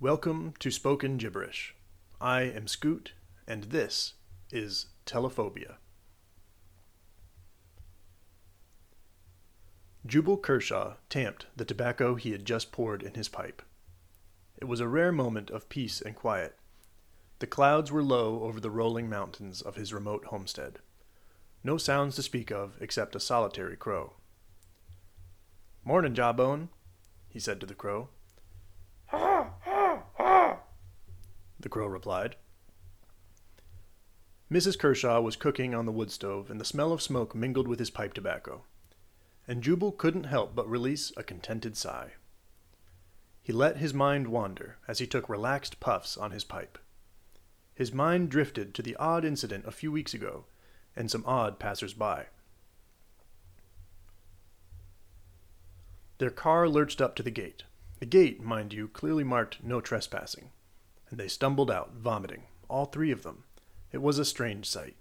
Welcome to Spoken Gibberish. I am Scoot, and this is Telephobia. Jubal Kershaw tamped the tobacco he had just poured in his pipe. It was a rare moment of peace and quiet. The clouds were low over the rolling mountains of his remote homestead. No sounds to speak of except a solitary crow. Morning, Jawbone, he said to the crow. The crow replied. Mrs. Kershaw was cooking on the wood stove, and the smell of smoke mingled with his pipe tobacco. And Jubal couldn't help but release a contented sigh. He let his mind wander as he took relaxed puffs on his pipe. His mind drifted to the odd incident a few weeks ago and some odd passers by. Their car lurched up to the gate. The gate, mind you, clearly marked no trespassing. And they stumbled out, vomiting, all three of them. It was a strange sight.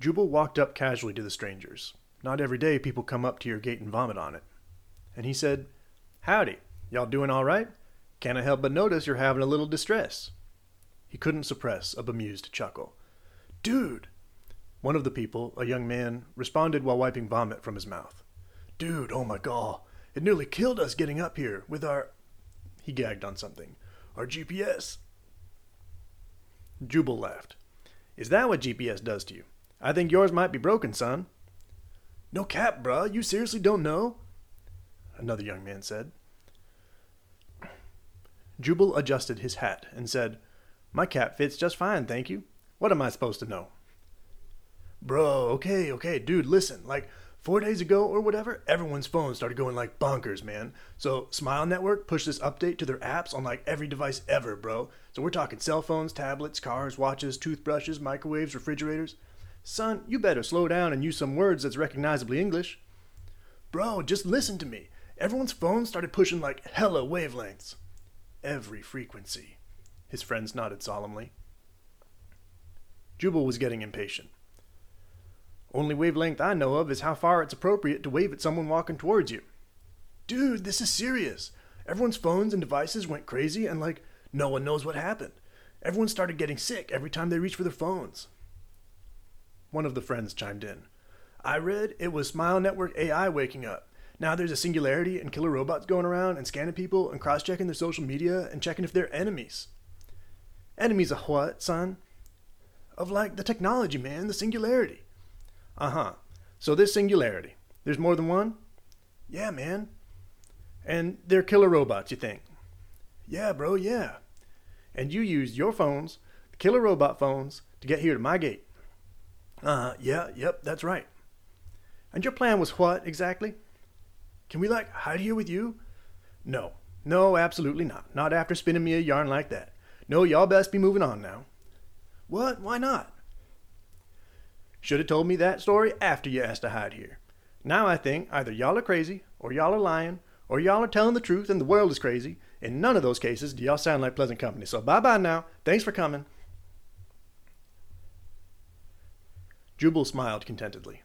Jubal walked up casually to the strangers. Not every day people come up to your gate and vomit on it. And he said, Howdy, y'all doing all right? Can't I help but notice you're having a little distress. He couldn't suppress a bemused chuckle. Dude! One of the people, a young man, responded while wiping vomit from his mouth. Dude, oh my god, it nearly killed us getting up here with our. He gagged on something. Our GPS. Jubal laughed. Is that what GPS does to you? I think yours might be broken, son. No cap, bruh. You seriously don't know? Another young man said. Jubal adjusted his hat and said, My cap fits just fine, thank you. What am I supposed to know? Bro, okay, okay, dude, listen. Like, four days ago or whatever, everyone's phones started going like bonkers, man. So Smile Network pushed this update to their apps on like every device ever, bro. So we're talking cell phones, tablets, cars, watches, toothbrushes, microwaves, refrigerators. Son, you better slow down and use some words that's recognizably English. Bro, just listen to me. Everyone's phones started pushing like hella wavelengths. Every frequency. His friends nodded solemnly. Jubal was getting impatient. Only wavelength I know of is how far it's appropriate to wave at someone walking towards you. Dude, this is serious. Everyone's phones and devices went crazy, and like, no one knows what happened. Everyone started getting sick every time they reached for their phones. One of the friends chimed in. I read it was Smile Network AI waking up. Now there's a singularity and killer robots going around and scanning people and cross checking their social media and checking if they're enemies. Enemies of what, son? Of like the technology, man, the singularity. Uh huh. So this singularity, there's more than one? Yeah, man. And they're killer robots, you think? Yeah, bro, yeah. And you used your phones, the killer robot phones, to get here to my gate. Uh, yeah, yep, that's right. And your plan was what exactly? Can we like hide here with you? No, no, absolutely not. Not after spinning me a yarn like that. No, y'all best be moving on now. What? Why not? Should have told me that story after you asked to hide here. Now I think either y'all are crazy, or y'all are lying, or y'all are telling the truth and the world is crazy. In none of those cases do y'all sound like pleasant company. So bye bye now. Thanks for coming. Jubal smiled contentedly.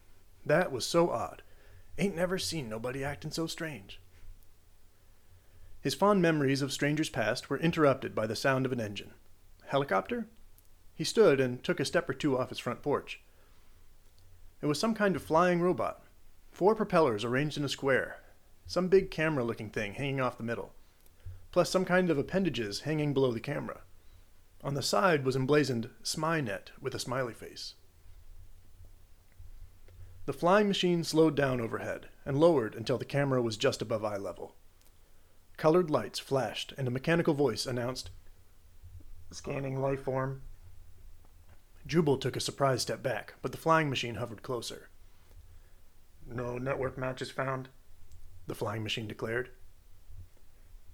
That was so odd. Ain't never seen nobody acting so strange. His fond memories of strangers past were interrupted by the sound of an engine. Helicopter? He stood and took a step or two off his front porch. It was some kind of flying robot. Four propellers arranged in a square, some big camera looking thing hanging off the middle, plus some kind of appendages hanging below the camera. On the side was emblazoned SmyNet with a smiley face. The flying machine slowed down overhead and lowered until the camera was just above eye level. Colored lights flashed, and a mechanical voice announced, Scanning life form. Jubal took a surprised step back, but the flying machine hovered closer. No network matches found, the flying machine declared.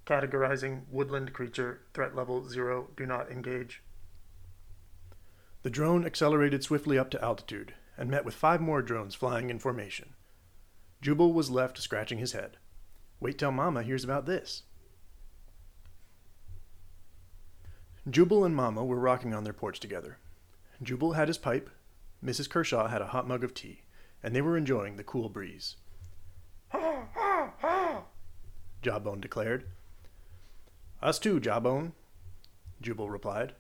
Categorizing woodland creature, threat level zero, do not engage. The drone accelerated swiftly up to altitude and met with five more drones flying in formation. Jubal was left scratching his head. Wait till Mama hears about this. Jubal and Mama were rocking on their porch together. Jubal had his pipe, Mrs. Kershaw had a hot mug of tea, and they were enjoying the cool breeze. ha, ha, ha. Jawbone declared. Us too, Jawbone, Jubal replied.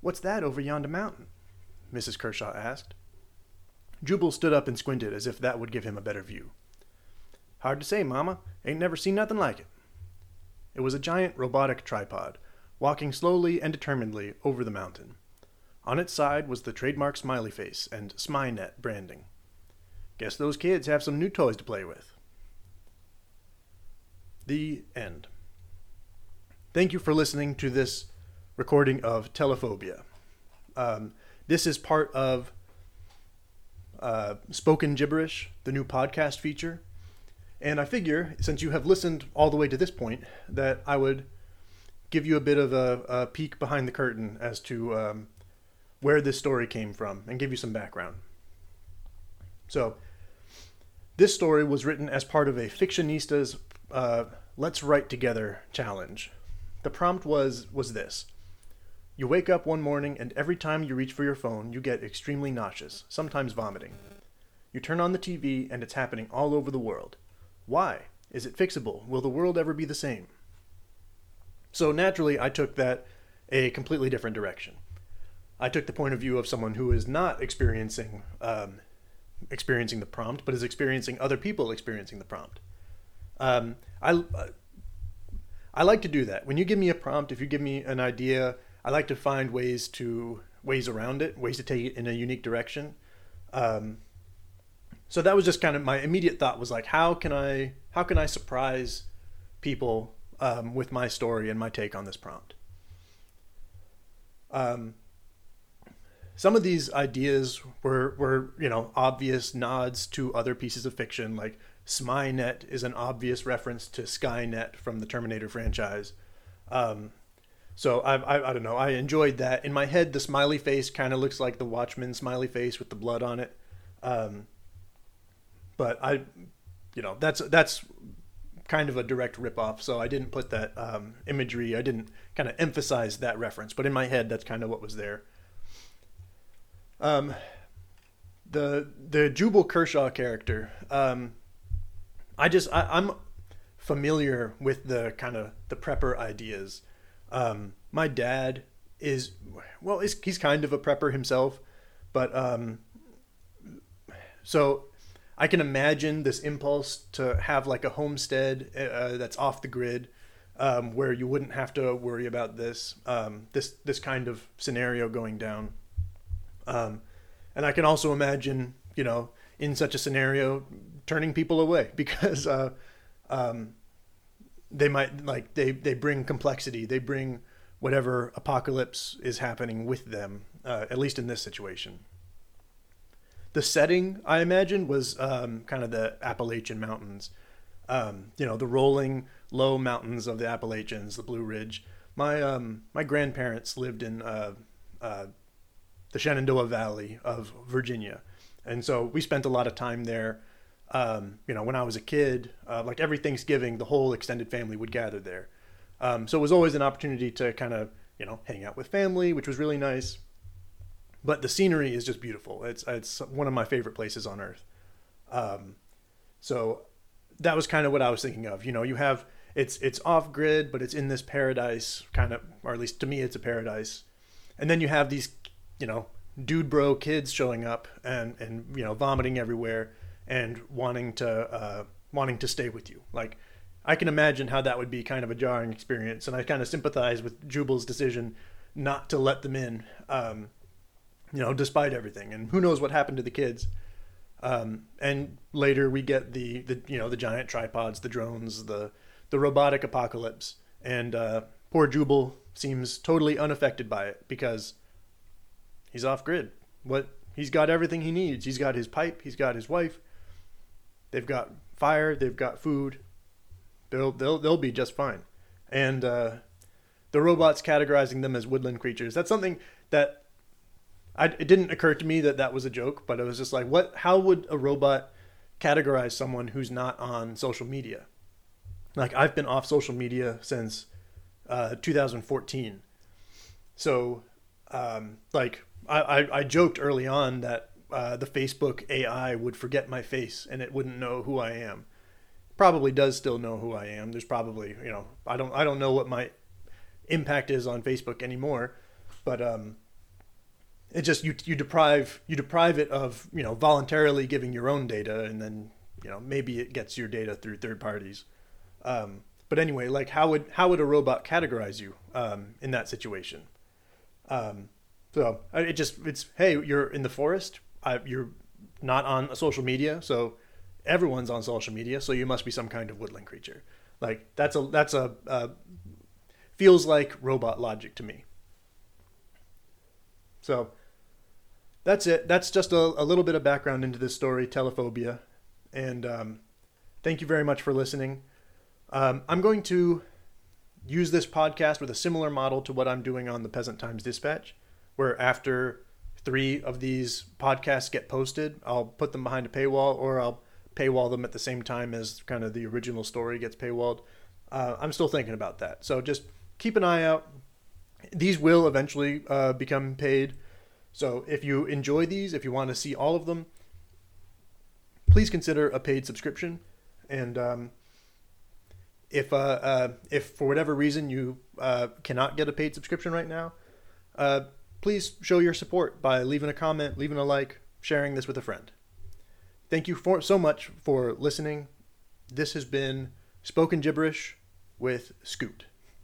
What's that over yonder mountain? Mrs. Kershaw asked. Jubal stood up and squinted as if that would give him a better view. Hard to say, Mama. Ain't never seen nothing like it. It was a giant robotic tripod, walking slowly and determinedly over the mountain. On its side was the trademark smiley face and SmyNet branding. Guess those kids have some new toys to play with. The end. Thank you for listening to this recording of Telephobia. Um, this is part of uh, Spoken Gibberish, the new podcast feature. And I figure, since you have listened all the way to this point, that I would give you a bit of a, a peek behind the curtain as to um, where this story came from and give you some background. So, this story was written as part of a Fictionista's uh, Let's Write Together challenge. The prompt was was this. You wake up one morning and every time you reach for your phone, you get extremely nauseous, sometimes vomiting. You turn on the TV and it's happening all over the world. Why? Is it fixable? Will the world ever be the same? So naturally, I took that a completely different direction. I took the point of view of someone who is not experiencing um, experiencing the prompt, but is experiencing other people experiencing the prompt. Um, I I like to do that. When you give me a prompt, if you give me an idea, I like to find ways to ways around it, ways to take it in a unique direction. Um, so that was just kind of my immediate thought was like, how can I how can I surprise people um, with my story and my take on this prompt? Um, some of these ideas were were you know obvious nods to other pieces of fiction, like SmyNet is an obvious reference to Skynet from the Terminator franchise. Um, so I, I, I don't know. I enjoyed that. In my head, the smiley face kind of looks like the Watchmen smiley face with the blood on it. Um, but I, you know, that's that's kind of a direct ripoff. So I didn't put that um, imagery. I didn't kind of emphasize that reference. But in my head, that's kind of what was there. Um, the the Jubal Kershaw character. Um, I just I, I'm familiar with the kind of the prepper ideas. Um, my dad is well, he's, he's kind of a prepper himself, but um, so I can imagine this impulse to have like a homestead uh, that's off the grid, um, where you wouldn't have to worry about this um, this this kind of scenario going down. Um, and I can also imagine, you know, in such a scenario, turning people away because uh, um, they might like they they bring complexity, they bring whatever apocalypse is happening with them. Uh, at least in this situation the setting I imagine was um, kind of the Appalachian Mountains. Um, you know, the rolling low mountains of the Appalachians, the Blue Ridge. My um, my grandparents lived in uh, uh, the Shenandoah Valley of Virginia, and so we spent a lot of time there. Um, you know, when I was a kid, uh, like every Thanksgiving, the whole extended family would gather there. Um, so it was always an opportunity to kind of you know hang out with family, which was really nice but the scenery is just beautiful. It's it's one of my favorite places on earth. Um, so that was kind of what I was thinking of. You know, you have it's it's off grid, but it's in this paradise kind of, or at least to me, it's a paradise. And then you have these, you know, dude bro kids showing up and and you know vomiting everywhere and wanting to uh, wanting to stay with you. Like I can imagine how that would be kind of a jarring experience, and I kind of sympathize with Jubal's decision not to let them in. Um, you know, despite everything. And who knows what happened to the kids. Um, and later we get the, the you know the giant tripods, the drones, the the robotic apocalypse, and uh, poor Jubal seems totally unaffected by it because he's off grid. What he's got everything he needs. He's got his pipe. He's got his wife. They've got fire. They've got food. They'll they'll they'll be just fine. And uh, the robots categorizing them as woodland creatures. That's something that I, it didn't occur to me that that was a joke, but it was just like, what? How would a robot categorize someone who's not on social media? Like I've been off social media since uh, 2014, so um, like I, I, joked early on that uh, the Facebook AI would forget my face and it wouldn't know who I am. probably does still know who I am. There's probably you know I don't I don't know what my impact is on Facebook anymore, but um, it just you you deprive you deprive it of you know voluntarily giving your own data, and then you know maybe it gets your data through third parties. Um, but anyway, like how would how would a robot categorize you um, in that situation? Um, so it just it's hey you're in the forest, I, you're not on social media, so everyone's on social media, so you must be some kind of woodland creature. Like that's a that's a, a feels like robot logic to me. So that's it. That's just a, a little bit of background into this story, telephobia, and um, thank you very much for listening. Um, I'm going to use this podcast with a similar model to what I'm doing on the Peasant Times Dispatch, where after three of these podcasts get posted, I'll put them behind a paywall or I'll paywall them at the same time as kind of the original story gets paywalled. Uh, I'm still thinking about that. So just keep an eye out. These will eventually uh, become paid. So if you enjoy these, if you want to see all of them, please consider a paid subscription. And um, if uh, uh, if for whatever reason you uh, cannot get a paid subscription right now, uh, please show your support by leaving a comment, leaving a like, sharing this with a friend. Thank you for so much for listening. This has been Spoken Gibberish with Scoot.